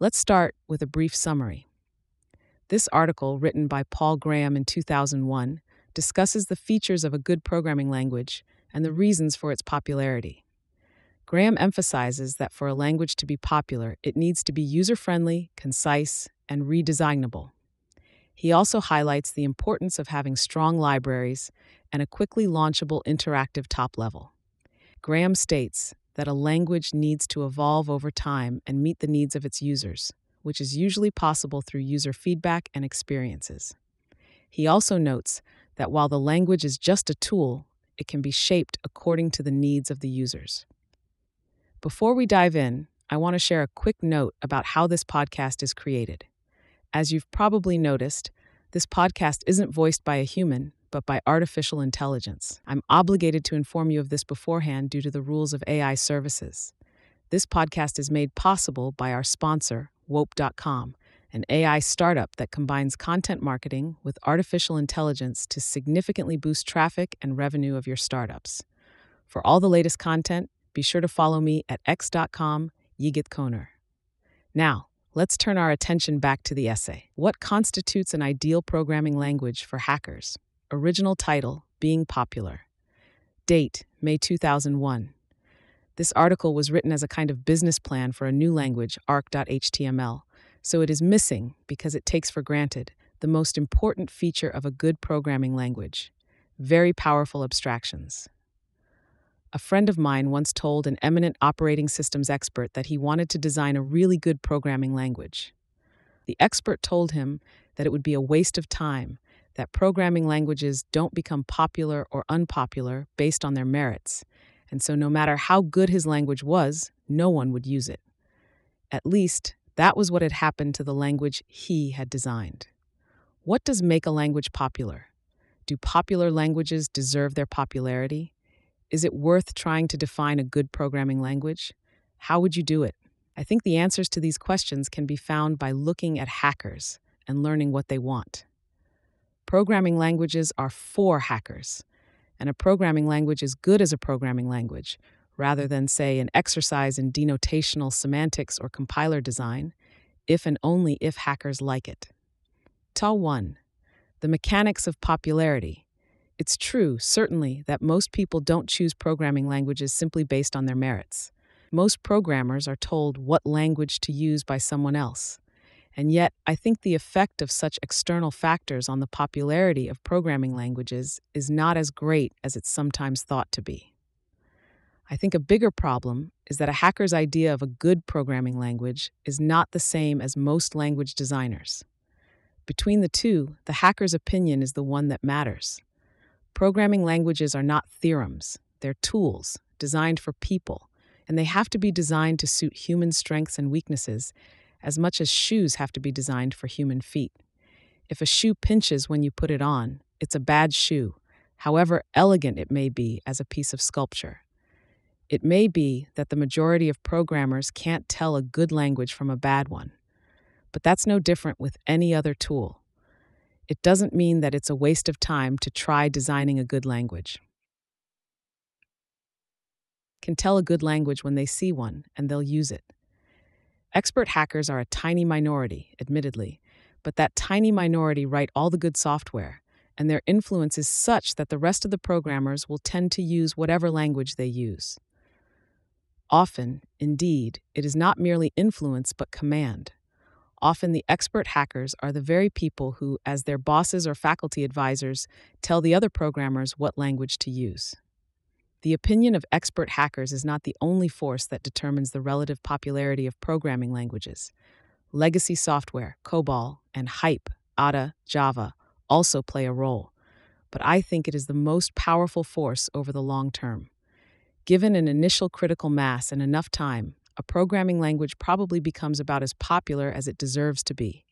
Let's start with a brief summary. This article, written by Paul Graham in 2001, discusses the features of a good programming language and the reasons for its popularity. Graham emphasizes that for a language to be popular, it needs to be user friendly, concise, and redesignable. He also highlights the importance of having strong libraries and a quickly launchable interactive top level. Graham states that a language needs to evolve over time and meet the needs of its users, which is usually possible through user feedback and experiences. He also notes that while the language is just a tool, it can be shaped according to the needs of the users. Before we dive in, I want to share a quick note about how this podcast is created. As you've probably noticed, this podcast isn't voiced by a human, but by artificial intelligence. I'm obligated to inform you of this beforehand due to the rules of AI services. This podcast is made possible by our sponsor, Wope.com, an AI startup that combines content marketing with artificial intelligence to significantly boost traffic and revenue of your startups. For all the latest content, be sure to follow me at x.com, Yigit Konur. Now, let's turn our attention back to the essay. What constitutes an ideal programming language for hackers? Original title Being Popular. Date May 2001. This article was written as a kind of business plan for a new language, arc.html, so it is missing because it takes for granted the most important feature of a good programming language very powerful abstractions. A friend of mine once told an eminent operating systems expert that he wanted to design a really good programming language. The expert told him that it would be a waste of time that programming languages don't become popular or unpopular based on their merits, and so no matter how good his language was, no one would use it. At least, that was what had happened to the language he had designed. What does make a language popular? Do popular languages deserve their popularity? Is it worth trying to define a good programming language? How would you do it? I think the answers to these questions can be found by looking at hackers and learning what they want. Programming languages are for hackers, and a programming language is good as a programming language, rather than, say, an exercise in denotational semantics or compiler design, if and only if hackers like it. Ta 1. The mechanics of popularity. It's true, certainly, that most people don't choose programming languages simply based on their merits. Most programmers are told what language to use by someone else. And yet, I think the effect of such external factors on the popularity of programming languages is not as great as it's sometimes thought to be. I think a bigger problem is that a hacker's idea of a good programming language is not the same as most language designers. Between the two, the hacker's opinion is the one that matters. Programming languages are not theorems, they're tools designed for people, and they have to be designed to suit human strengths and weaknesses as much as shoes have to be designed for human feet. If a shoe pinches when you put it on, it's a bad shoe, however elegant it may be as a piece of sculpture. It may be that the majority of programmers can't tell a good language from a bad one, but that's no different with any other tool. It doesn't mean that it's a waste of time to try designing a good language. Can tell a good language when they see one and they'll use it. Expert hackers are a tiny minority, admittedly, but that tiny minority write all the good software, and their influence is such that the rest of the programmers will tend to use whatever language they use. Often, indeed, it is not merely influence but command. Often, the expert hackers are the very people who, as their bosses or faculty advisors, tell the other programmers what language to use. The opinion of expert hackers is not the only force that determines the relative popularity of programming languages. Legacy software, COBOL, and Hype, Ada, Java also play a role, but I think it is the most powerful force over the long term. Given an initial critical mass and enough time, a programming language probably becomes about as popular as it deserves to be.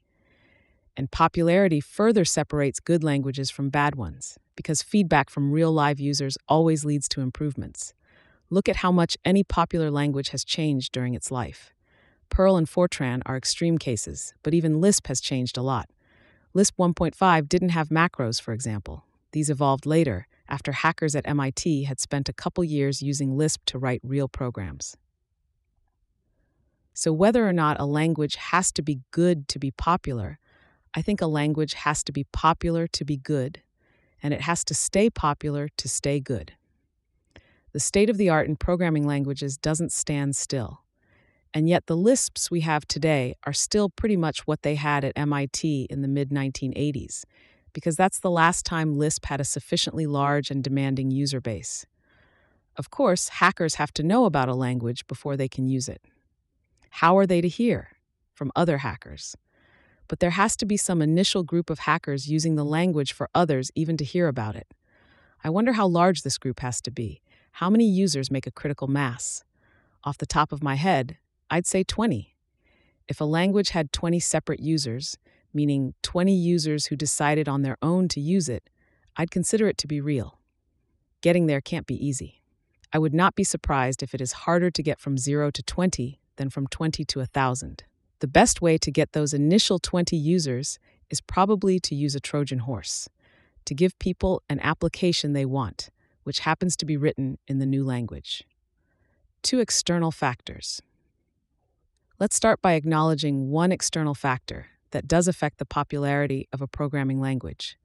And popularity further separates good languages from bad ones because feedback from real live users always leads to improvements. Look at how much any popular language has changed during its life. Perl and Fortran are extreme cases, but even Lisp has changed a lot. Lisp 1.5 didn't have macros, for example. These evolved later, after hackers at MIT had spent a couple years using Lisp to write real programs. So, whether or not a language has to be good to be popular, I think a language has to be popular to be good, and it has to stay popular to stay good. The state of the art in programming languages doesn't stand still. And yet, the Lisps we have today are still pretty much what they had at MIT in the mid 1980s, because that's the last time Lisp had a sufficiently large and demanding user base. Of course, hackers have to know about a language before they can use it. How are they to hear? From other hackers. But there has to be some initial group of hackers using the language for others even to hear about it. I wonder how large this group has to be. How many users make a critical mass? Off the top of my head, I'd say 20. If a language had 20 separate users, meaning 20 users who decided on their own to use it, I'd consider it to be real. Getting there can't be easy. I would not be surprised if it is harder to get from 0 to 20 than from 20 to 1,000. The best way to get those initial 20 users is probably to use a Trojan horse, to give people an application they want, which happens to be written in the new language. Two external factors. Let's start by acknowledging one external factor that does affect the popularity of a programming language.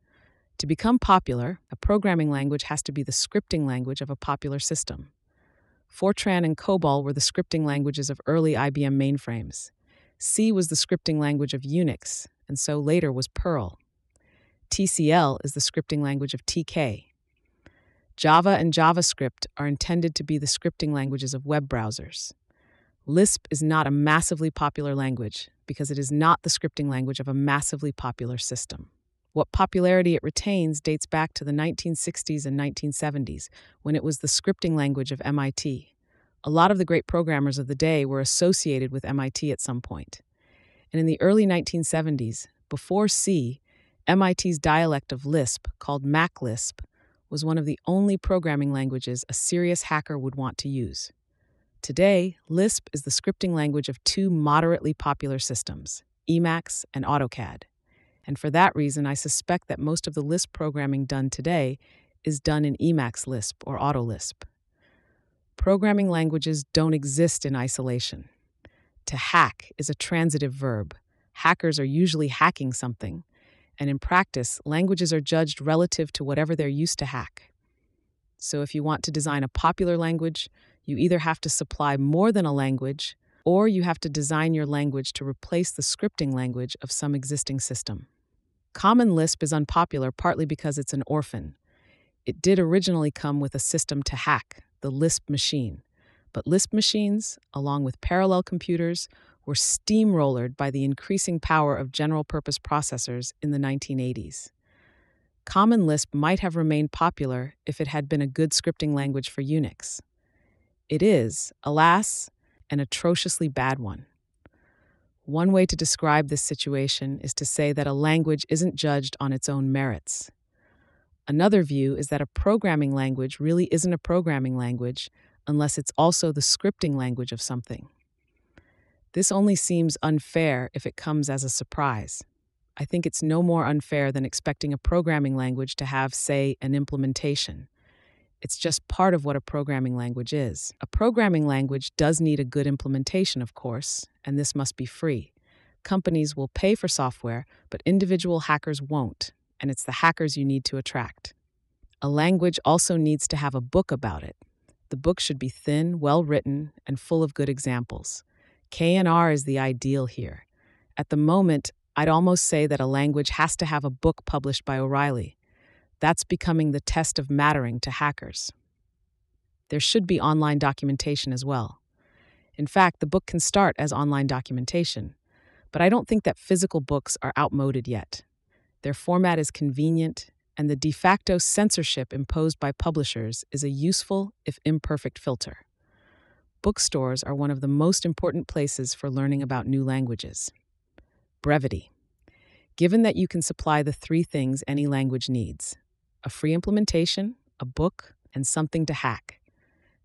To become popular, a programming language has to be the scripting language of a popular system. Fortran and COBOL were the scripting languages of early IBM mainframes. C was the scripting language of Unix, and so later was Perl. TCL is the scripting language of TK. Java and JavaScript are intended to be the scripting languages of web browsers. Lisp is not a massively popular language because it is not the scripting language of a massively popular system. What popularity it retains dates back to the 1960s and 1970s, when it was the scripting language of MIT. A lot of the great programmers of the day were associated with MIT at some point. And in the early 1970s, before C, MIT's dialect of Lisp, called MacLisp, was one of the only programming languages a serious hacker would want to use. Today, Lisp is the scripting language of two moderately popular systems, Emacs and AutoCAD. And for that reason, I suspect that most of the Lisp programming done today is done in Emacs Lisp or AutoLisp. Programming languages don't exist in isolation. To hack is a transitive verb. Hackers are usually hacking something, and in practice, languages are judged relative to whatever they're used to hack. So if you want to design a popular language, you either have to supply more than a language, or you have to design your language to replace the scripting language of some existing system. Common Lisp is unpopular partly because it's an orphan. It did originally come with a system to hack, the Lisp machine, but Lisp machines, along with parallel computers, were steamrollered by the increasing power of general purpose processors in the 1980s. Common Lisp might have remained popular if it had been a good scripting language for Unix. It is, alas, an atrociously bad one. One way to describe this situation is to say that a language isn't judged on its own merits. Another view is that a programming language really isn't a programming language unless it's also the scripting language of something. This only seems unfair if it comes as a surprise. I think it's no more unfair than expecting a programming language to have, say, an implementation. It's just part of what a programming language is. A programming language does need a good implementation, of course, and this must be free. Companies will pay for software, but individual hackers won't, and it's the hackers you need to attract. A language also needs to have a book about it. The book should be thin, well written, and full of good examples. K&R is the ideal here. At the moment, I'd almost say that a language has to have a book published by O'Reilly. That's becoming the test of mattering to hackers. There should be online documentation as well. In fact, the book can start as online documentation, but I don't think that physical books are outmoded yet. Their format is convenient, and the de facto censorship imposed by publishers is a useful, if imperfect, filter. Bookstores are one of the most important places for learning about new languages. Brevity. Given that you can supply the three things any language needs a free implementation, a book, and something to hack.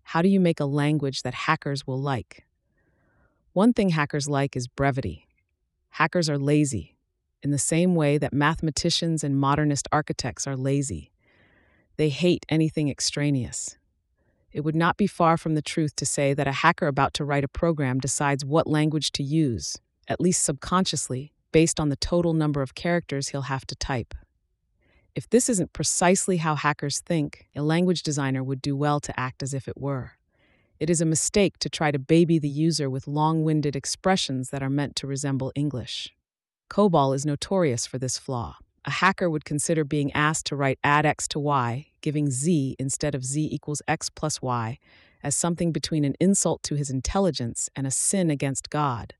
How do you make a language that hackers will like? One thing hackers like is brevity. Hackers are lazy, in the same way that mathematicians and modernist architects are lazy. They hate anything extraneous. it would not be far from the truth to say that a hacker about to write a program decides what language to use, at least subconsciously, based on the total number of characters he'll have to type. If this isn't precisely how hackers think, a language designer would do well to act as if it were. It is a mistake to try to baby the user with long winded expressions that are meant to resemble English. COBOL is notorious for this flaw. A hacker would consider being asked to write add x to y, giving z instead of z equals x plus y, as something between an insult to his intelligence and a sin against God.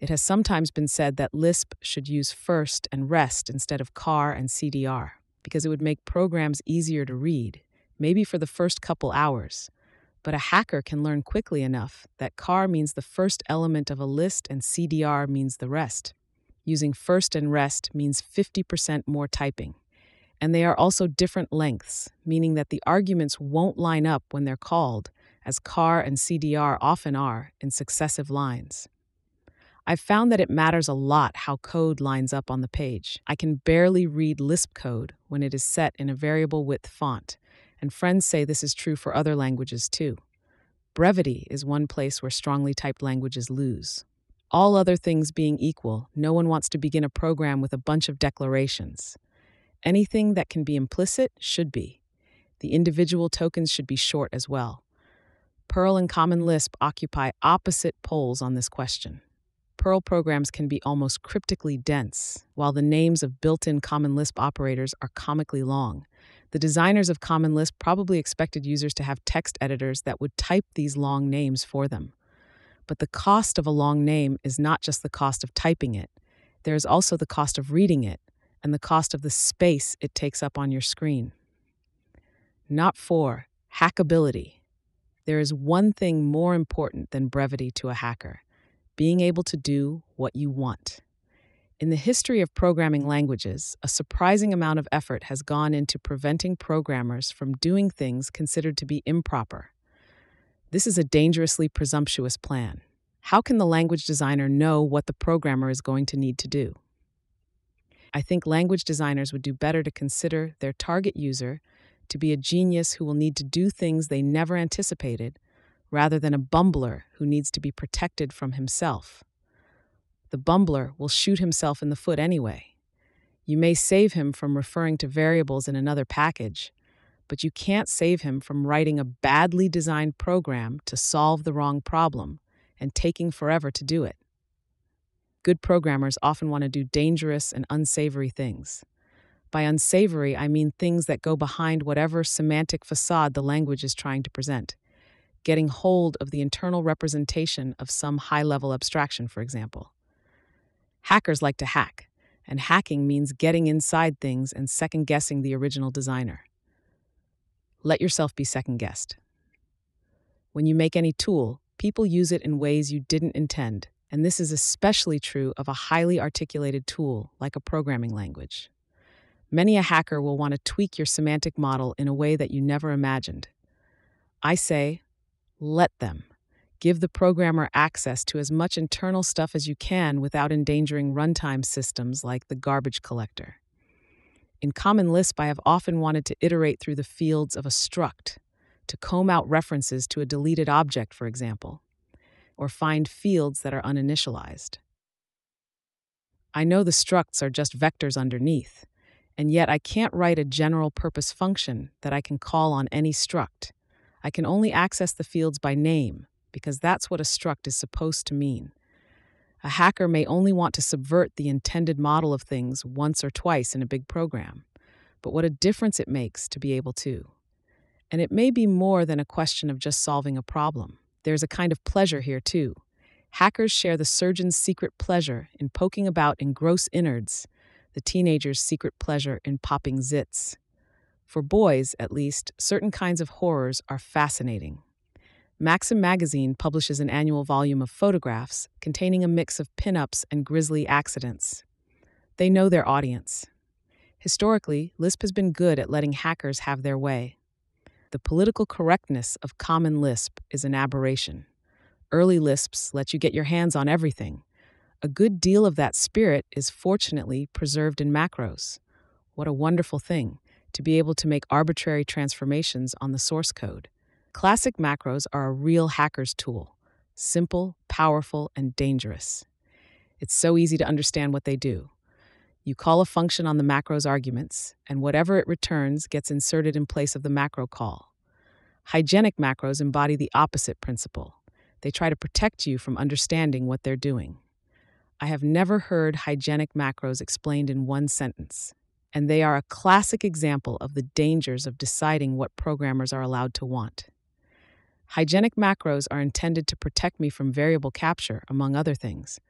It has sometimes been said that Lisp should use first and rest instead of car and CDR, because it would make programs easier to read, maybe for the first couple hours but a hacker can learn quickly enough that car means the first element of a list and CDR means the rest. Using first and rest means 50% more typing. And they are also different lengths, meaning that the arguments won't line up when they're called, as car and CDR often are, in successive lines. I've found that it matters a lot how code lines up on the page. I can barely read Lisp code when it is set in a variable width font, and friends say this is true for other languages too. Brevity is one place where strongly typed languages lose. All other things being equal, no one wants to begin a program with a bunch of declarations. Anything that can be implicit should be. The individual tokens should be short as well. Perl and Common Lisp occupy opposite poles on this question. Perl programs can be almost cryptically dense, while the names of built in Common Lisp operators are comically long. The designers of Common Lisp probably expected users to have text editors that would type these long names for them. But the cost of a long name is not just the cost of typing it, there is also the cost of reading it and the cost of the space it takes up on your screen. Not for hackability. There is one thing more important than brevity to a hacker being able to do what you want. In the history of programming languages, a surprising amount of effort has gone into preventing programmers from doing things considered to be improper. This is a dangerously presumptuous plan. How can the language designer know what the programmer is going to need to do? I think language designers would do better to consider their target user to be a genius who will need to do things they never anticipated, rather than a bumbler who needs to be protected from himself the bumbler will shoot himself in the foot anyway. You may save him from referring to variables in another package, but you can't save him from writing a badly designed program to solve the wrong problem and taking forever to do it. Good programmers often want to do dangerous and unsavory things. By unsavory, I mean things that go behind whatever semantic facade the language is trying to present. Getting hold of the internal representation of some high level abstraction, for example. Hackers like to hack, and hacking means getting inside things and second guessing the original designer. Let yourself be second guessed. When you make any tool, people use it in ways you didn't intend, and this is especially true of a highly articulated tool like a programming language. Many a hacker will want to tweak your semantic model in a way that you never imagined. I say, let them. Give the programmer access to as much internal stuff as you can without endangering runtime systems like the garbage collector. In Common Lisp, I have often wanted to iterate through the fields of a struct, to comb out references to a deleted object, for example, or find fields that are uninitialized. I know the structs are just vectors underneath, and yet I can't write a general purpose function that I can call on any struct. I can only access the fields by name, because that's what a struct is supposed to mean. A hacker may only want to subvert the intended model of things once or twice in a big program, but what a difference it makes to be able to. And it may be more than a question of just solving a problem. There's a kind of pleasure here, too. Hackers share the surgeon's secret pleasure in poking about in gross innards, the teenager's secret pleasure in popping zits. For boys, at least, certain kinds of horrors are fascinating. Maxim magazine publishes an annual volume of photographs containing a mix of pinups and grisly accidents. They know their audience. Historically, Lisp has been good at letting hackers have their way. The political correctness of Common Lisp is an aberration. Early Lisps let you get your hands on everything. A good deal of that spirit is fortunately preserved in macros. What a wonderful thing to be able to make arbitrary transformations on the source code. Classic macros are a real hacker's tool simple, powerful, and dangerous. It's so easy to understand what they do. You call a function on the macro's arguments, and whatever it returns gets inserted in place of the macro call. Hygienic macros embody the opposite principle. They try to protect you from understanding what they're doing. I have never heard hygienic macros explained in one sentence, and they are a classic example of the dangers of deciding what programmers are allowed to want. Hygienic macros are intended to protect me from variable capture, among other things,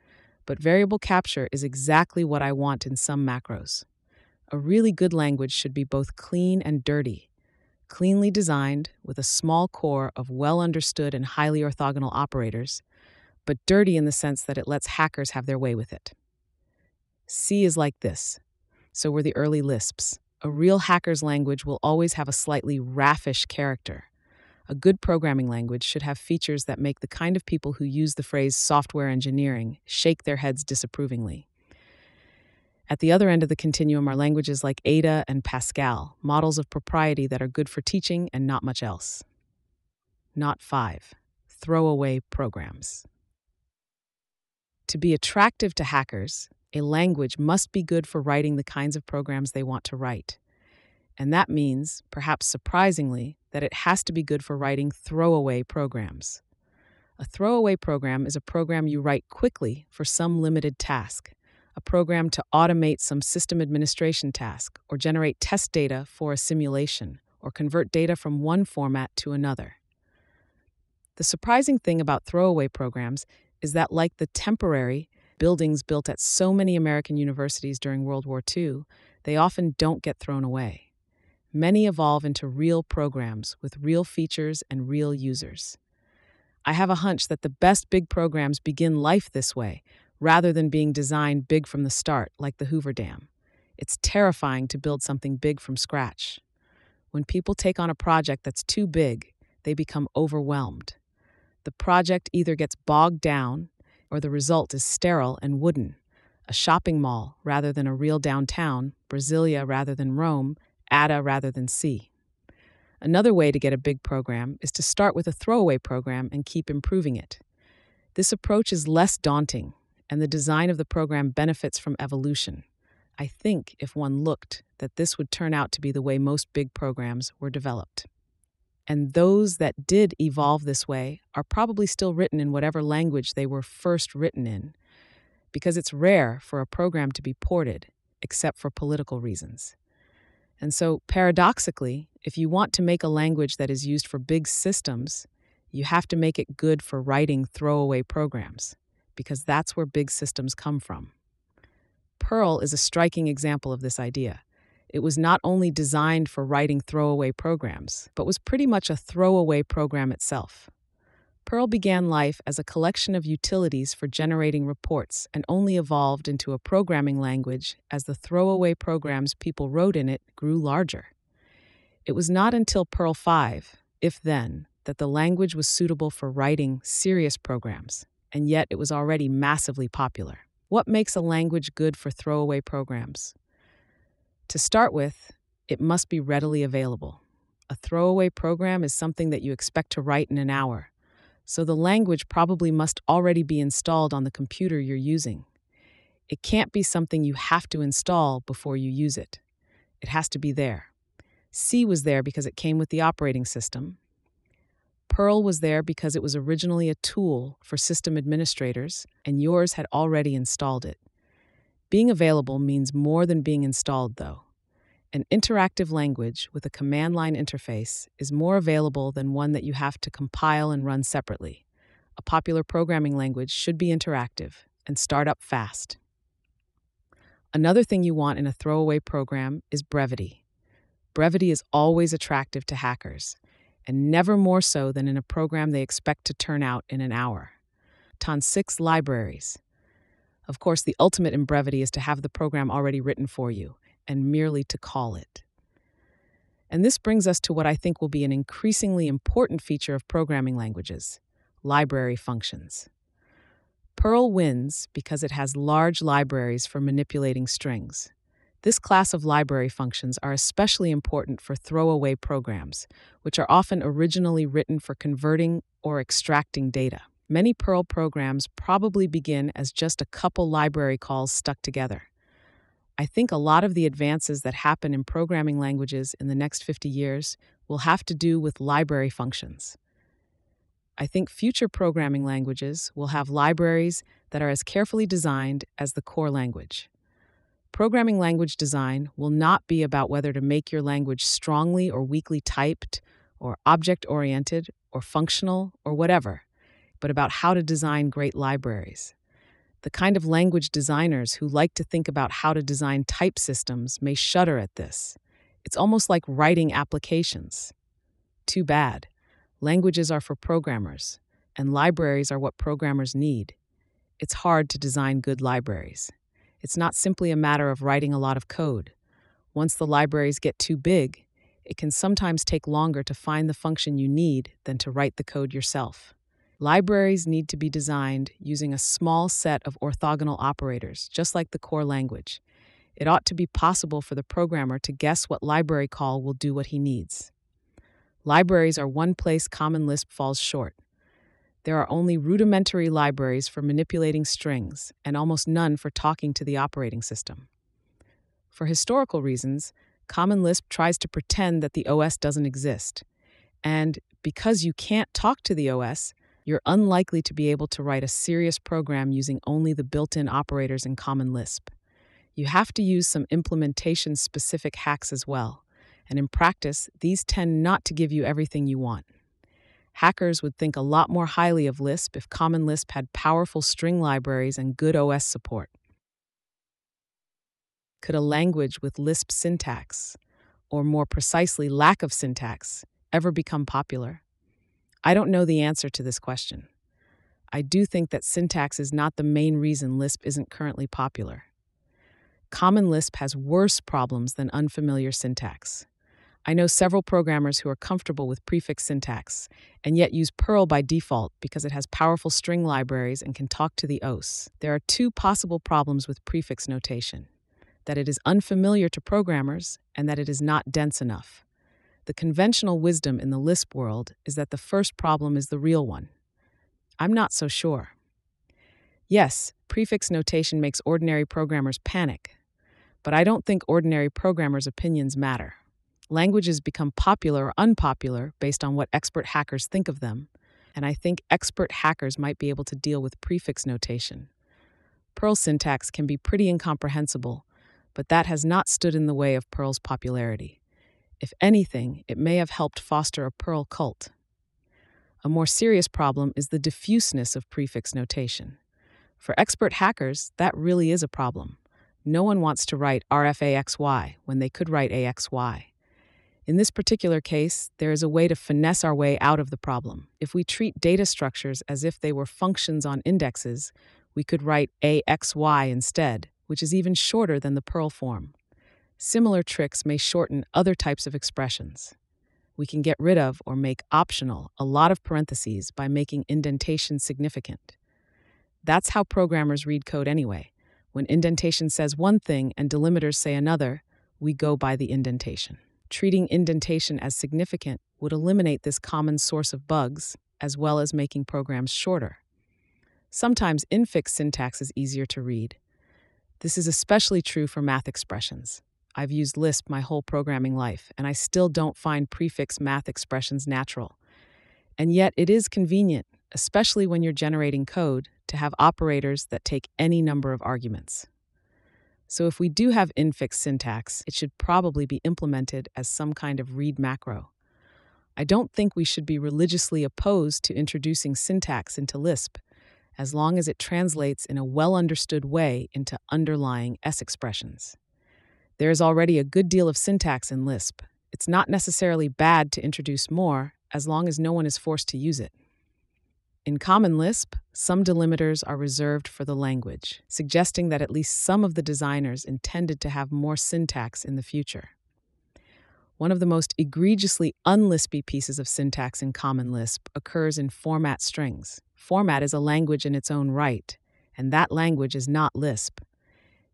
but variable capture is exactly what I want in some macros. A really good language should be both clean and dirty, cleanly designed with a small core of well understood and highly orthogonal operators, but dirty in the sense that it lets hackers have their way with it. C is like this. So were the early Lisps. A real hacker's language will always have a slightly raffish character a good programming language should have features that make the kind of people who use the phrase software engineering shake their heads disapprovingly. At the other end of the continuum are languages like Ada and Pascal, models of propriety that are good for teaching and not much else. Not 5. Throwaway programs. To be attractive to hackers, a language must be good for writing the kinds of programs they want to write. And that means, perhaps surprisingly, that it has to be good for writing throwaway programs. A throwaway program is a program you write quickly for some limited task, a program to automate some system administration task, or generate test data for a simulation, or convert data from one format to another. The surprising thing about throwaway programs is that, like the temporary buildings built at so many American universities during World War II, they often don't get thrown away many evolve into real programs with real features and real users. I have a hunch that the best big programs begin life this way, rather than being designed big from the start, like the Hoover Dam. It's terrifying to build something big from scratch. When people take on a project that's too big, they become overwhelmed. The project either gets bogged down or the result is sterile and wooden. A shopping mall rather than a real downtown, Brasilia rather than Rome, ADA rather than C. Another way to get a big program is to start with a throwaway program and keep improving it. This approach is less daunting, and the design of the program benefits from evolution. I think, if one looked, that this would turn out to be the way most big programs were developed. And those that did evolve this way are probably still written in whatever language they were first written in, because it's rare for a program to be ported, except for political reasons. And so, paradoxically, if you want to make a language that is used for big systems, you have to make it good for writing throwaway programs, because that's where big systems come from. Perl is a striking example of this idea. It was not only designed for writing throwaway programs, but was pretty much a throwaway program itself. Perl began life as a collection of utilities for generating reports and only evolved into a programming language as the throwaway programs people wrote in it grew larger. It was not until Perl 5, if then, that the language was suitable for writing serious programs, and yet it was already massively popular. What makes a language good for throwaway programs? To start with, it must be readily available. A throwaway program is something that you expect to write in an hour so the language probably must already be installed on the computer you're using. It can't be something you have to install before you use it. It has to be there. C was there because it came with the operating system. Perl was there because it was originally a tool for system administrators, and yours had already installed it. Being available means more than being installed, though. An interactive language with a command line interface is more available than one that you have to compile and run separately. A popular programming language should be interactive and start up fast. Another thing you want in a throwaway program is brevity. Brevity is always attractive to hackers, and never more so than in a program they expect to turn out in an hour. TON 6 libraries. Of course, the ultimate in brevity is to have the program already written for you and merely to call it. And this brings us to what I think will be an increasingly important feature of programming languages library functions. Perl wins because it has large libraries for manipulating strings. This class of library functions are especially important for throwaway programs, which are often originally written for converting or extracting data. Many Perl programs probably begin as just a couple library calls stuck together. I think a lot of the advances that happen in programming languages in the next 50 years will have to do with library functions. I think future programming languages will have libraries that are as carefully designed as the core language. Programming language design will not be about whether to make your language strongly or weakly typed, or object oriented, or functional, or whatever, but about how to design great libraries. The kind of language designers who like to think about how to design type systems may shudder at this. It's almost like writing applications. Too bad. Languages are for programmers, and libraries are what programmers need. It's hard to design good libraries. It's not simply a matter of writing a lot of code. Once the libraries get too big, it can sometimes take longer to find the function you need than to write the code yourself. Libraries need to be designed using a small set of orthogonal operators, just like the core language. It ought to be possible for the programmer to guess what library call will do what he needs. Libraries are one place Common Lisp falls short. There are only rudimentary libraries for manipulating strings and almost none for talking to the operating system. For historical reasons, Common Lisp tries to pretend that the OS doesn't exist. And because you can't talk to the OS, you're unlikely to be able to write a serious program using only the built in operators in Common Lisp. You have to use some implementation specific hacks as well, and in practice, these tend not to give you everything you want. Hackers would think a lot more highly of Lisp if Common Lisp had powerful string libraries and good OS support. Could a language with Lisp syntax, or more precisely, lack of syntax, ever become popular? I don't know the answer to this question. I do think that syntax is not the main reason Lisp isn't currently popular. Common Lisp has worse problems than unfamiliar syntax. I know several programmers who are comfortable with prefix syntax and yet use Perl by default because it has powerful string libraries and can talk to the OS. There are two possible problems with prefix notation that it is unfamiliar to programmers and that it is not dense enough. The conventional wisdom in the Lisp world is that the first problem is the real one. I'm not so sure. Yes, prefix notation makes ordinary programmers panic, but I don't think ordinary programmers' opinions matter. Languages become popular or unpopular based on what expert hackers think of them, and I think expert hackers might be able to deal with prefix notation. Perl syntax can be pretty incomprehensible, but that has not stood in the way of Perl's popularity. If anything, it may have helped foster a Perl cult. A more serious problem is the diffuseness of prefix notation. For expert hackers, that really is a problem. No one wants to write RFAXY when they could write AXY. In this particular case, there is a way to finesse our way out of the problem. If we treat data structures as if they were functions on indexes, we could write AXY instead, which is even shorter than the Perl form. Similar tricks may shorten other types of expressions. We can get rid of or make optional a lot of parentheses by making indentation significant. That's how programmers read code anyway. When indentation says one thing and delimiters say another, we go by the indentation. Treating indentation as significant would eliminate this common source of bugs, as well as making programs shorter. Sometimes infix syntax is easier to read. This is especially true for math expressions. I've used Lisp my whole programming life, and I still don't find prefix math expressions natural. And yet, it is convenient, especially when you're generating code, to have operators that take any number of arguments. So, if we do have infix syntax, it should probably be implemented as some kind of read macro. I don't think we should be religiously opposed to introducing syntax into Lisp, as long as it translates in a well understood way into underlying S expressions. There is already a good deal of syntax in Lisp. It's not necessarily bad to introduce more, as long as no one is forced to use it. In Common Lisp, some delimiters are reserved for the language, suggesting that at least some of the designers intended to have more syntax in the future. One of the most egregiously unlispy pieces of syntax in Common Lisp occurs in format strings. Format is a language in its own right, and that language is not Lisp.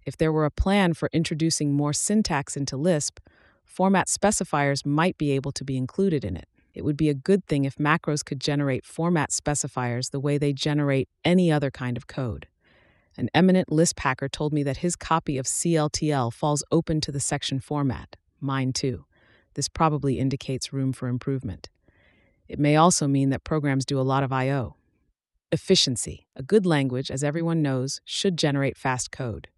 If there were a plan for introducing more syntax into Lisp, format specifiers might be able to be included in it. It would be a good thing if macros could generate format specifiers the way they generate any other kind of code. An eminent Lisp hacker told me that his copy of CLTL falls open to the section format. Mine too. This probably indicates room for improvement. It may also mean that programs do a lot of I.O. Efficiency. A good language, as everyone knows, should generate fast code.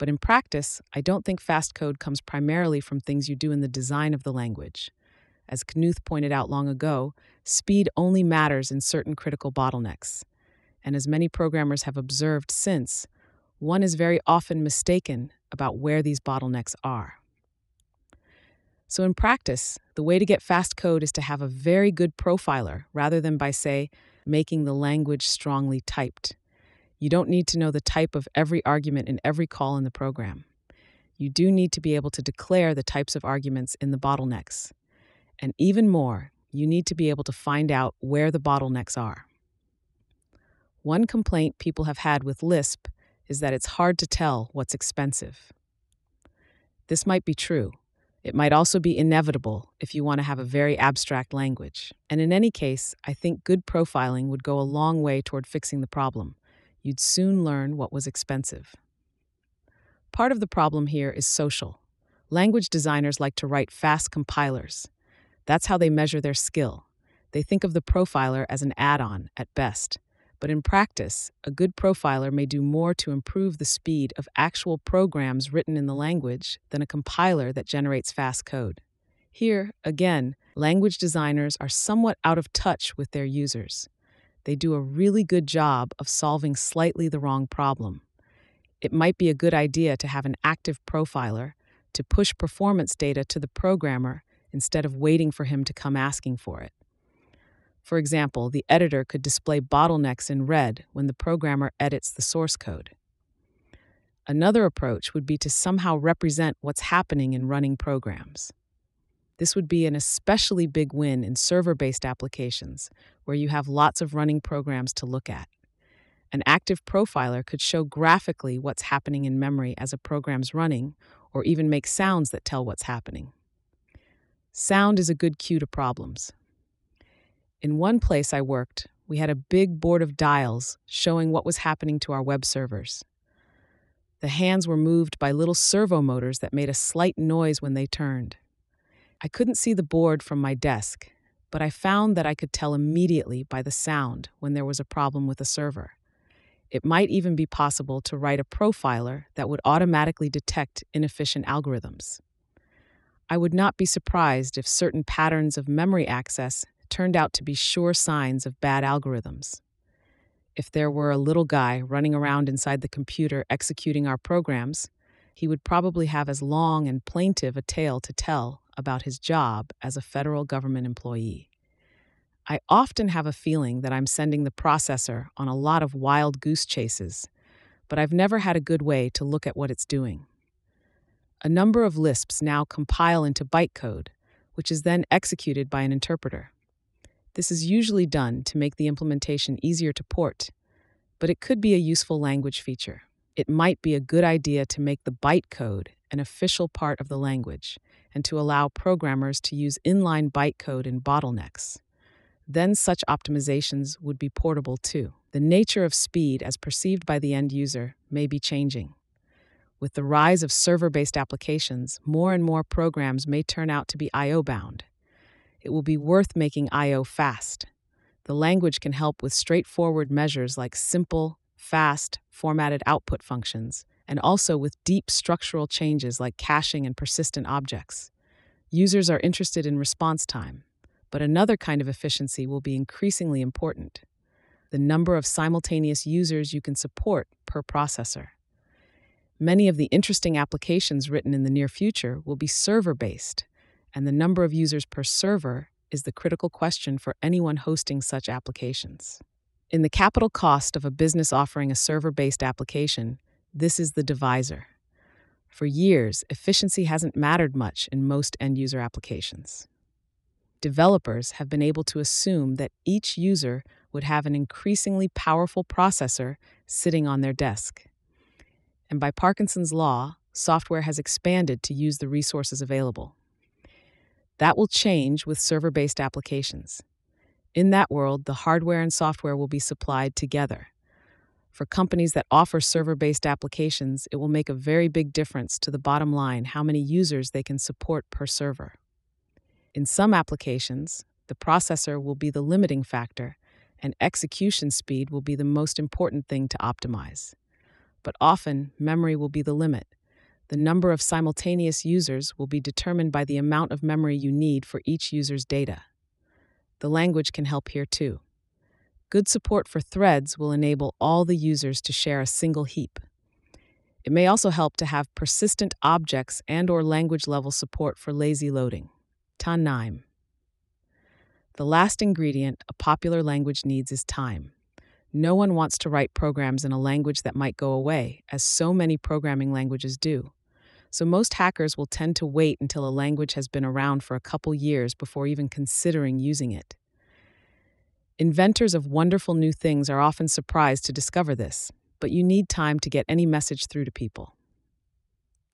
But in practice, I don't think fast code comes primarily from things you do in the design of the language. As Knuth pointed out long ago, speed only matters in certain critical bottlenecks. And as many programmers have observed since, one is very often mistaken about where these bottlenecks are. So, in practice, the way to get fast code is to have a very good profiler rather than by, say, making the language strongly typed. You don't need to know the type of every argument in every call in the program. You do need to be able to declare the types of arguments in the bottlenecks. And even more, you need to be able to find out where the bottlenecks are. One complaint people have had with Lisp is that it's hard to tell what's expensive. This might be true. It might also be inevitable if you want to have a very abstract language. And in any case, I think good profiling would go a long way toward fixing the problem you'd soon learn what was expensive. Part of the problem here is social. Language designers like to write fast compilers. That's how they measure their skill. They think of the profiler as an add on at best. But in practice, a good profiler may do more to improve the speed of actual programs written in the language than a compiler that generates fast code. Here, again, language designers are somewhat out of touch with their users they do a really good job of solving slightly the wrong problem. It might be a good idea to have an active profiler to push performance data to the programmer instead of waiting for him to come asking for it. For example, the editor could display bottlenecks in red when the programmer edits the source code. Another approach would be to somehow represent what's happening in running programs. This would be an especially big win in server based applications, where you have lots of running programs to look at. An active profiler could show graphically what's happening in memory as a program's running, or even make sounds that tell what's happening. Sound is a good cue to problems. In one place I worked, we had a big board of dials showing what was happening to our web servers. The hands were moved by little servo motors that made a slight noise when they turned. I couldn't see the board from my desk, but I found that I could tell immediately by the sound when there was a problem with a server. It might even be possible to write a profiler that would automatically detect inefficient algorithms. I would not be surprised if certain patterns of memory access turned out to be sure signs of bad algorithms. If there were a little guy running around inside the computer executing our programs, he would probably have as long and plaintive a tale to tell about his job as a federal government employee. I often have a feeling that I'm sending the processor on a lot of wild goose chases, but I've never had a good way to look at what it's doing. A number of Lisps now compile into bytecode, which is then executed by an interpreter. This is usually done to make the implementation easier to port, but it could be a useful language feature. It might be a good idea to make the bytecode an official part of the language and to allow programmers to use inline bytecode in bottlenecks. Then such optimizations would be portable too. The nature of speed, as perceived by the end user, may be changing. With the rise of server based applications, more and more programs may turn out to be I.O. bound. It will be worth making I.O. fast. The language can help with straightforward measures like simple, fast, formatted output functions, and also with deep structural changes like caching and persistent objects. Users are interested in response time, but another kind of efficiency will be increasingly important the number of simultaneous users you can support per processor. Many of the interesting applications written in the near future will be server based, and the number of users per server is the critical question for anyone hosting such applications. In the capital cost of a business offering a server based application, this is the divisor. For years, efficiency hasn't mattered much in most end user applications. Developers have been able to assume that each user would have an increasingly powerful processor sitting on their desk. And by Parkinson's law, software has expanded to use the resources available. That will change with server based applications. In that world, the hardware and software will be supplied together. For companies that offer server based applications, it will make a very big difference to the bottom line how many users they can support per server. In some applications, the processor will be the limiting factor, and execution speed will be the most important thing to optimize. But often, memory will be the limit. The number of simultaneous users will be determined by the amount of memory you need for each user's data. The language can help here too. Good support for threads will enable all the users to share a single heap. It may also help to have persistent objects and or language level support for lazy loading. The last ingredient a popular language needs is time. No one wants to write programs in a language that might go away, as so many programming languages do. So most hackers will tend to wait until a language has been around for a couple years before even considering using it. Inventors of wonderful new things are often surprised to discover this, but you need time to get any message through to people.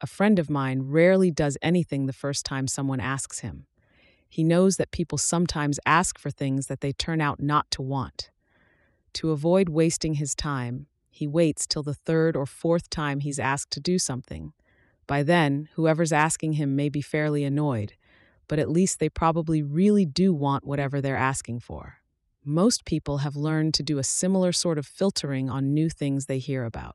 A friend of mine rarely does anything the first time someone asks him. He knows that people sometimes ask for things that they turn out not to want. To avoid wasting his time, he waits till the third or fourth time he's asked to do something by then, whoever's asking him may be fairly annoyed, but at least they probably really do want whatever they're asking for. Most people have learned to do a similar sort of filtering on new things they hear about.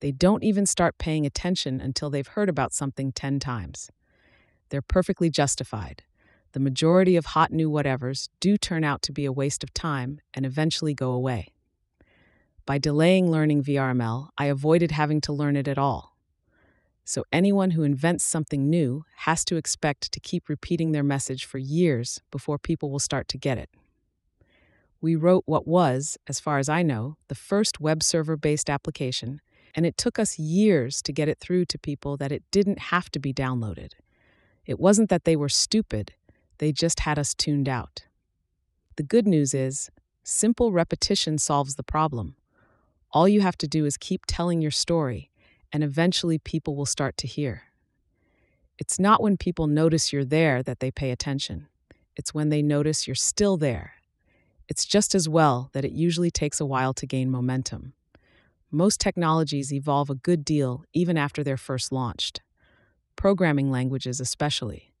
They don't even start paying attention until they've heard about something 10 times. They're perfectly justified. The majority of hot new whatevers do turn out to be a waste of time and eventually go away. By delaying learning VRML, I avoided having to learn it at all. So anyone who invents something new has to expect to keep repeating their message for years before people will start to get it. We wrote what was, as far as I know, the first web server based application, and it took us years to get it through to people that it didn't have to be downloaded. It wasn't that they were stupid, they just had us tuned out. The good news is, simple repetition solves the problem. All you have to do is keep telling your story and eventually people will start to hear. It's not when people notice you're there that they pay attention, it's when they notice you're still there. It's just as well that it usually takes a while to gain momentum. Most technologies evolve a good deal even after they're first launched. Programming languages, especially.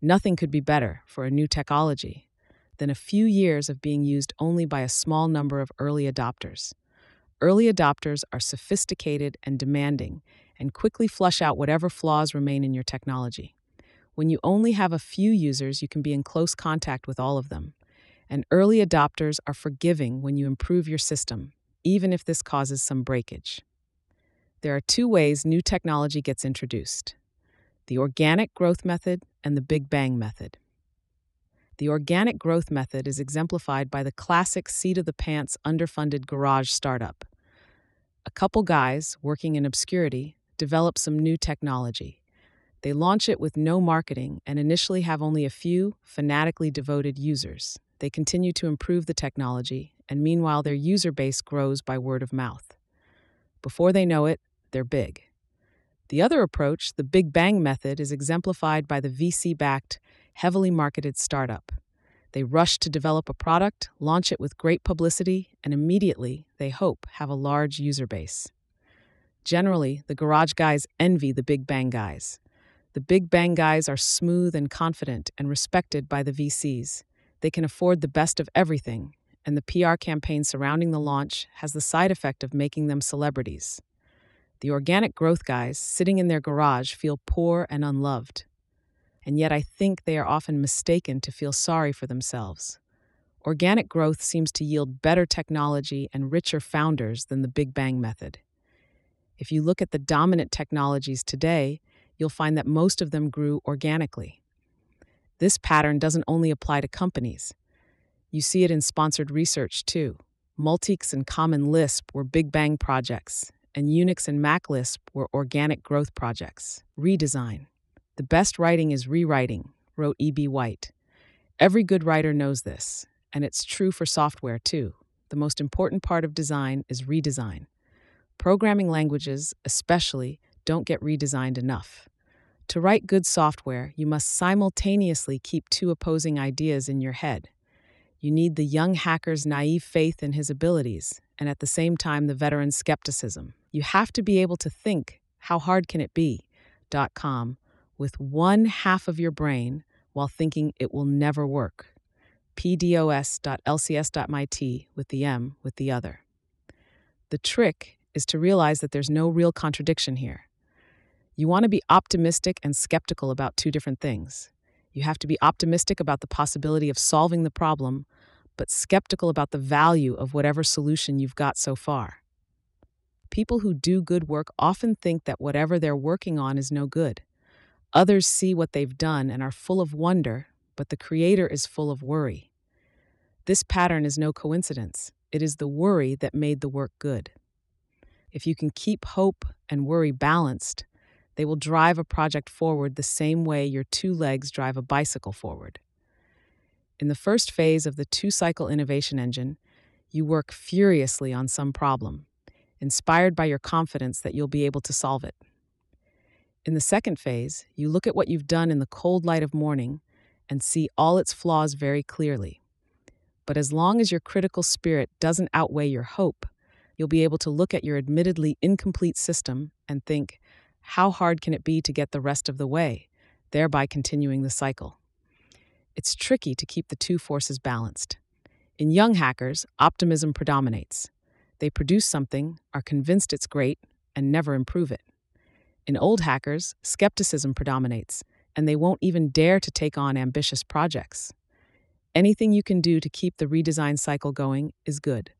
Nothing could be better for a new technology than a few years of being used only by a small number of early adopters. Early adopters are sophisticated and demanding and quickly flush out whatever flaws remain in your technology. When you only have a few users, you can be in close contact with all of them. And early adopters are forgiving when you improve your system, even if this causes some breakage. There are two ways new technology gets introduced the organic growth method and the Big Bang method. The organic growth method is exemplified by the classic seat of the pants underfunded garage startup a couple guys working in obscurity develop some new technology. They launch it with no marketing and initially have only a few fanatically devoted users. They continue to improve the technology, and meanwhile, their user base grows by word of mouth. Before they know it, they're big. The other approach, the Big Bang method, is exemplified by the VC backed, heavily marketed startup. They rush to develop a product, launch it with great publicity, and immediately, they hope, have a large user base. Generally, the garage guys envy the Big Bang guys. The Big Bang guys are smooth and confident and respected by the VCs. They can afford the best of everything, and the PR campaign surrounding the launch has the side effect of making them celebrities. The organic growth guys sitting in their garage feel poor and unloved and yet I think they are often mistaken to feel sorry for themselves. Organic growth seems to yield better technology and richer founders than the Big Bang method. If you look at the dominant technologies today, you'll find that most of them grew organically. This pattern doesn't only apply to companies. You see it in sponsored research too. Multics and Common Lisp were Big Bang projects, and Unix and Mac Lisp were organic growth projects. Redesign. The best writing is rewriting, wrote E.B. White. Every good writer knows this, and it's true for software too. The most important part of design is redesign. Programming languages, especially, don't get redesigned enough. To write good software, you must simultaneously keep two opposing ideas in your head. You need the young hacker's naive faith in his abilities, and at the same time, the veteran's skepticism. You have to be able to think, how hard can it be? Dot .com with one half of your brain while thinking it will never work. pdos.lcs.mit with the M with the other. The trick is to realize that there's no real contradiction here. You want to be optimistic and skeptical about two different things. You have to be optimistic about the possibility of solving the problem, but skeptical about the value of whatever solution you've got so far. People who do good work often think that whatever they're working on is no good. Others see what they've done and are full of wonder, but the Creator is full of worry. This pattern is no coincidence. It is the worry that made the work good. If you can keep hope and worry balanced, they will drive a project forward the same way your two legs drive a bicycle forward. In the first phase of the two cycle innovation engine, you work furiously on some problem, inspired by your confidence that you'll be able to solve it. In the second phase, you look at what you've done in the cold light of morning and see all its flaws very clearly. But as long as your critical spirit doesn't outweigh your hope, you'll be able to look at your admittedly incomplete system and think, how hard can it be to get the rest of the way, thereby continuing the cycle? It's tricky to keep the two forces balanced. In young hackers, optimism predominates. They produce something, are convinced it's great, and never improve it. In old hackers, skepticism predominates, and they won't even dare to take on ambitious projects. Anything you can do to keep the redesign cycle going is good.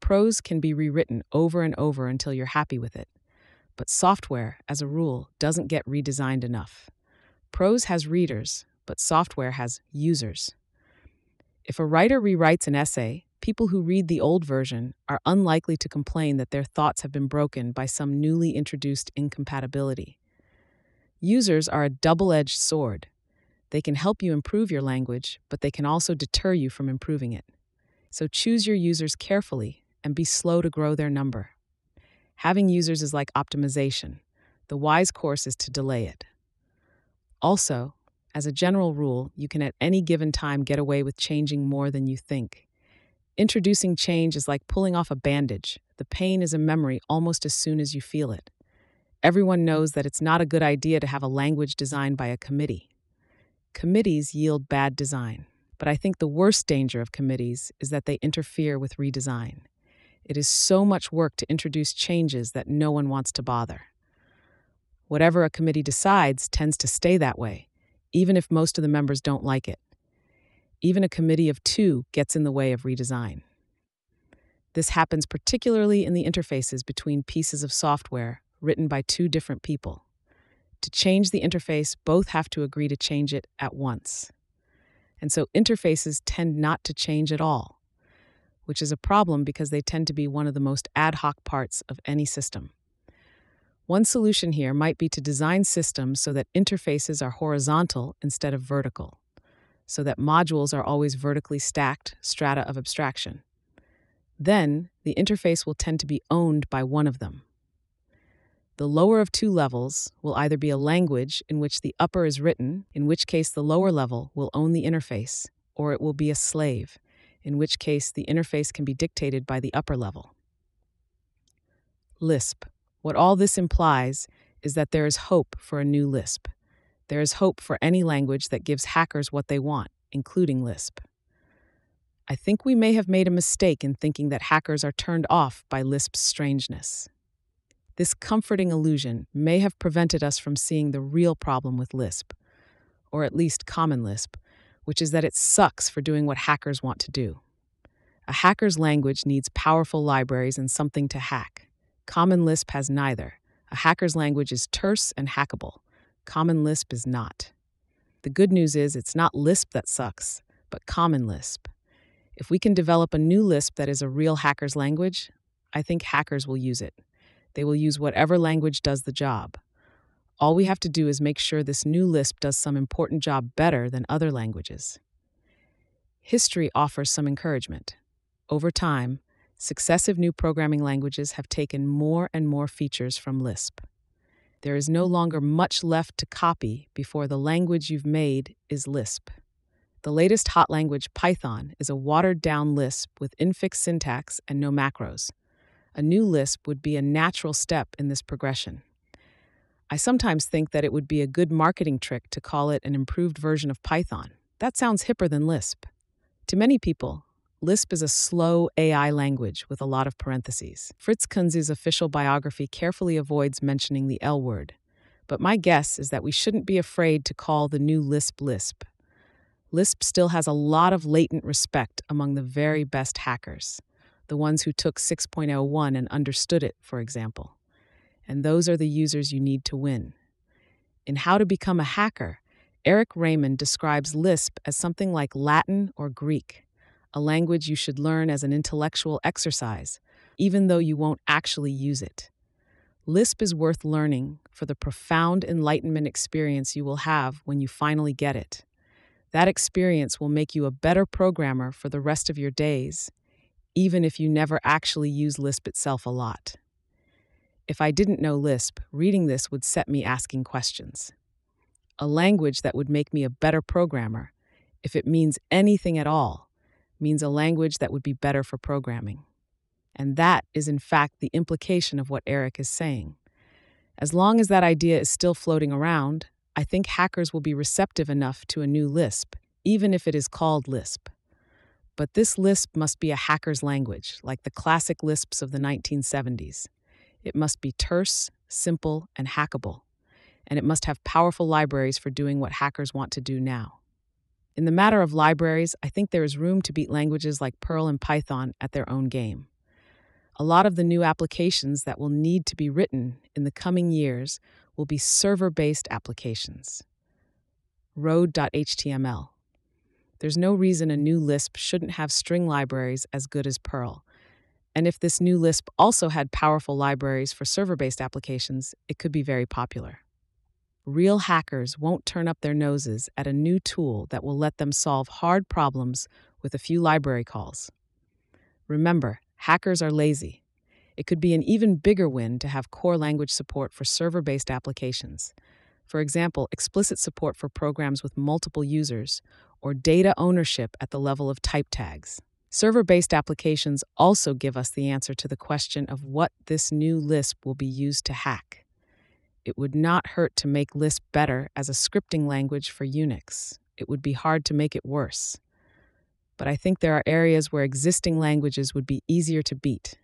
Prose can be rewritten over and over until you're happy with it. But software, as a rule, doesn't get redesigned enough. Prose has readers, but software has users. If a writer rewrites an essay, people who read the old version are unlikely to complain that their thoughts have been broken by some newly introduced incompatibility. Users are a double edged sword. They can help you improve your language, but they can also deter you from improving it. So choose your users carefully and be slow to grow their number. Having users is like optimization. The wise course is to delay it. Also, as a general rule, you can at any given time get away with changing more than you think. Introducing change is like pulling off a bandage. The pain is a memory almost as soon as you feel it. Everyone hmm. knows that it's not a good idea to have a language designed by a committee. Committees yield bad design, but I think the worst danger of committees is that they interfere with redesign. It is so much work to introduce changes that no one wants to bother. Whatever a committee decides tends to stay that way, even if most of the members don't like it even a committee of two gets in the way of redesign. This happens particularly in the interfaces between pieces of software written by two different people. To change the interface, both have to agree to change it at once. And so interfaces tend not to change at all, which is a problem because they tend to be one of the most ad hoc parts of any system. One solution here might be to design systems so that interfaces are horizontal instead of vertical so that modules are always vertically stacked strata of abstraction. Then, the interface will tend to be owned by one of them. The lower of two levels will either be a language in which the upper is written, in which case the lower level will own the interface, or it will be a slave, in which case the interface can be dictated by the upper level. Lisp. What all this implies is that there is hope for a new Lisp. There is hope for any language that gives hackers what they want, including Lisp. I think we may have made a mistake in thinking that hackers are turned off by Lisp's strangeness. This comforting illusion may have prevented us from seeing the real problem with Lisp, or at least Common Lisp, which is that it sucks for doing what hackers want to do. A hacker's language needs powerful libraries and something to hack. Common Lisp has neither. A hacker's language is terse and hackable. Common Lisp is not. The good news is it's not Lisp that sucks, but Common Lisp. If we can develop a new Lisp that is a real hacker's language, I think hackers will use it. They will use whatever language does the job. All we have to do is make sure this new Lisp does some important job better than other languages. History offers some encouragement. Over time, Successive new programming languages have taken more and more features from Lisp. There is no longer much left to copy before the language you've made is Lisp. The latest hot language, Python, is a watered down Lisp with infix syntax and no macros. A new Lisp would be a natural step in this progression. I sometimes think that it would be a good marketing trick to call it an improved version of Python. That sounds hipper than Lisp. To many people, Lisp is a slow AI language with a lot of parentheses. Fritz Kunze's official biography carefully avoids mentioning the L word, but my guess is that we shouldn't be afraid to call the new Lisp Lisp. Lisp still has a lot of latent respect among the very best hackers, the ones who took 6.01 and understood it, for example. And those are the users you need to win. In How to Become a Hacker, Eric Raymond describes Lisp as something like Latin or Greek, a language you should learn as an intellectual exercise, even though you won't actually use it. Lisp is worth learning for the profound enlightenment experience you will have when you finally get it. That experience will make you a better programmer for the rest of your days, even if you never actually use Lisp itself a lot. If I didn't know Lisp, reading this would set me asking questions a language that would make me a better programmer, if it means anything at all, means a language that would be better for programming. And that is, in fact, the implication of what Eric is saying. As long as that idea is still floating around, I think hackers will be receptive enough to a new Lisp, even if it is called Lisp. But this Lisp must be a hacker's language, like the classic Lisps of the 1970s. It must be terse, simple, and hackable and it must have powerful libraries for doing what hackers want to do now. In the matter of libraries, I think there is room to beat languages like Perl and Python at their own game. A lot of the new applications that will need to be written in the coming years will be server based applications. Road.html. There's no reason a new Lisp shouldn't have string libraries as good as Perl. And if this new Lisp also had powerful libraries for server based applications, it could be very popular. Real hackers won't turn up their noses at a new tool that will let them solve hard problems with a few library calls. Remember, hackers are lazy. It could be an even bigger win to have core language support for server based applications. For example, explicit support for programs with multiple users, or data ownership at the level of type tags. Server based applications also give us the answer to the question of what this new Lisp will be used to hack it would not hurt to make Lisp better as a scripting language for Unix. It would be hard to make it worse. But I think there are areas where existing languages would be easier to beat.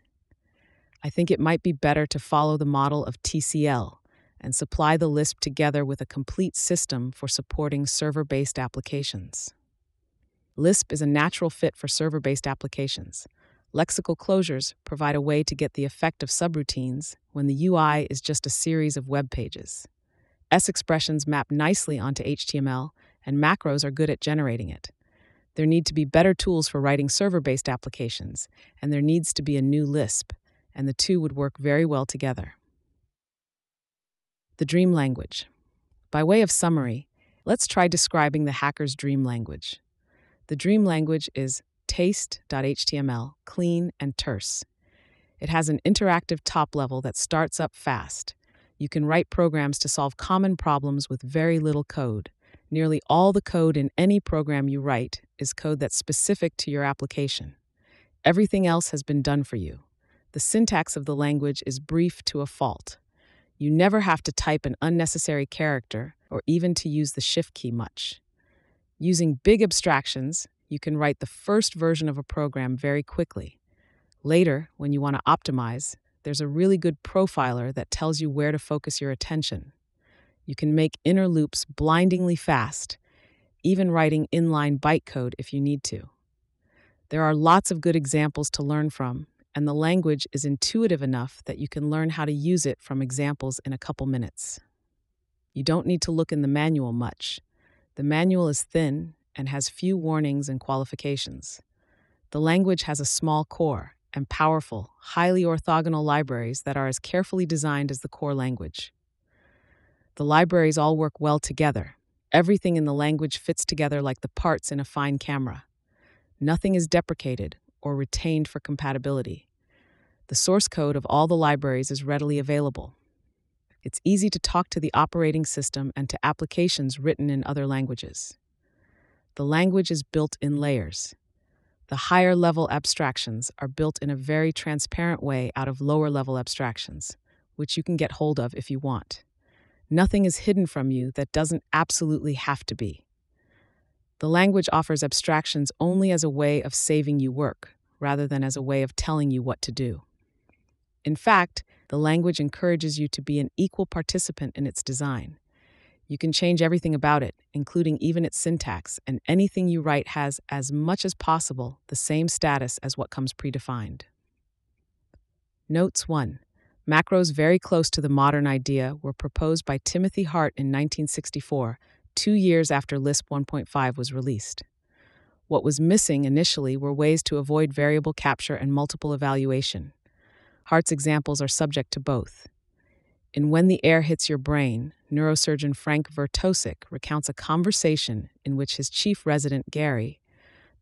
I think it might be better to follow the model of TCL and supply the Lisp together with a complete system for supporting server based applications. Lisp is a natural fit for server based applications. Lexical closures provide a way to get the effect of subroutines when the UI is just a series of web pages. S expressions map nicely onto HTML, and macros are good at generating it. There need to be better tools for writing server based applications, and there needs to be a new Lisp, and the two would work very well together. The Dream Language. By way of summary, let's try describing the hacker's dream language. The dream language is taste.html, clean and terse. It has an interactive top level that starts up fast. You can write programs to solve common problems with very little code. Nearly all the code in any program you write is code that's specific to your application. Everything else has been done for you. The syntax of the language is brief to a fault. You never have to type an unnecessary character or even to use the shift key much. Using big abstractions, you can write the first version of a program very quickly. Later, when you want to optimize, there's a really good profiler that tells you where to focus your attention. You can make inner loops blindingly fast, even writing inline bytecode if you need to. There are lots of good examples to learn from, and the language is intuitive enough that you can learn how to use it from examples in a couple minutes. You don't need to look in the manual much. The manual is thin and has few warnings and qualifications. The language has a small core and powerful, highly orthogonal libraries that are as carefully designed as the core language. The libraries all work well together. Everything in the language fits together like the parts in a fine camera. Nothing is deprecated or retained for compatibility. The source code of all the libraries is readily available. It's easy to talk to the operating system and to applications written in other languages. The language is built in layers. The higher level abstractions are built in a very transparent way out of lower level abstractions, which you can get hold of if you want. Nothing is hidden from you that doesn't absolutely have to be. The language offers abstractions only as a way of saving you work, rather than as a way of telling you what to do. In fact, the language encourages you to be an equal participant in its design. You can change everything about it, including even its syntax, and anything you write has, as much as possible, the same status as what comes predefined. Notes 1. Macros very close to the modern idea were proposed by Timothy Hart in 1964, two years after Lisp 1.5 was released. What was missing initially were ways to avoid variable capture and multiple evaluation. Hart's examples are subject to both. In When the Air Hits Your Brain, neurosurgeon Frank Vertosick recounts a conversation in which his chief resident, Gary,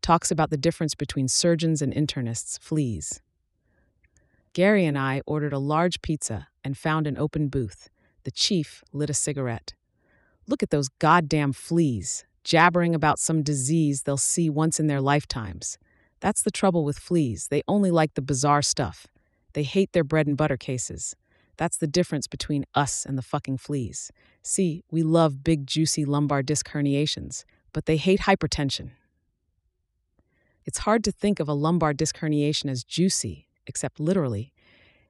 talks about the difference between surgeons and internists, fleas. Gary and I ordered a large pizza and found an open booth. The chief lit a cigarette. Look at those goddamn fleas, jabbering about some disease they'll see once in their lifetimes. That's the trouble with fleas. They only like the bizarre stuff. They hate their bread and butter cases. That's the difference between us and the fucking fleas. See, we love big, juicy lumbar disc herniations, but they hate hypertension. It's hard to think of a lumbar disc herniation as juicy, except literally,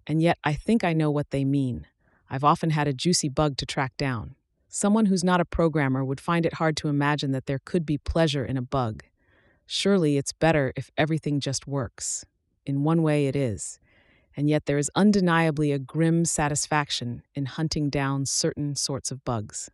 and yet I think I know what they mean. I've often had a juicy bug to track down. Someone who's not a programmer would find it hard to imagine that there could be pleasure in a bug. Surely it's better if everything just works. In one way, it is and yet there is undeniably a grim satisfaction in hunting down certain sorts of bugs.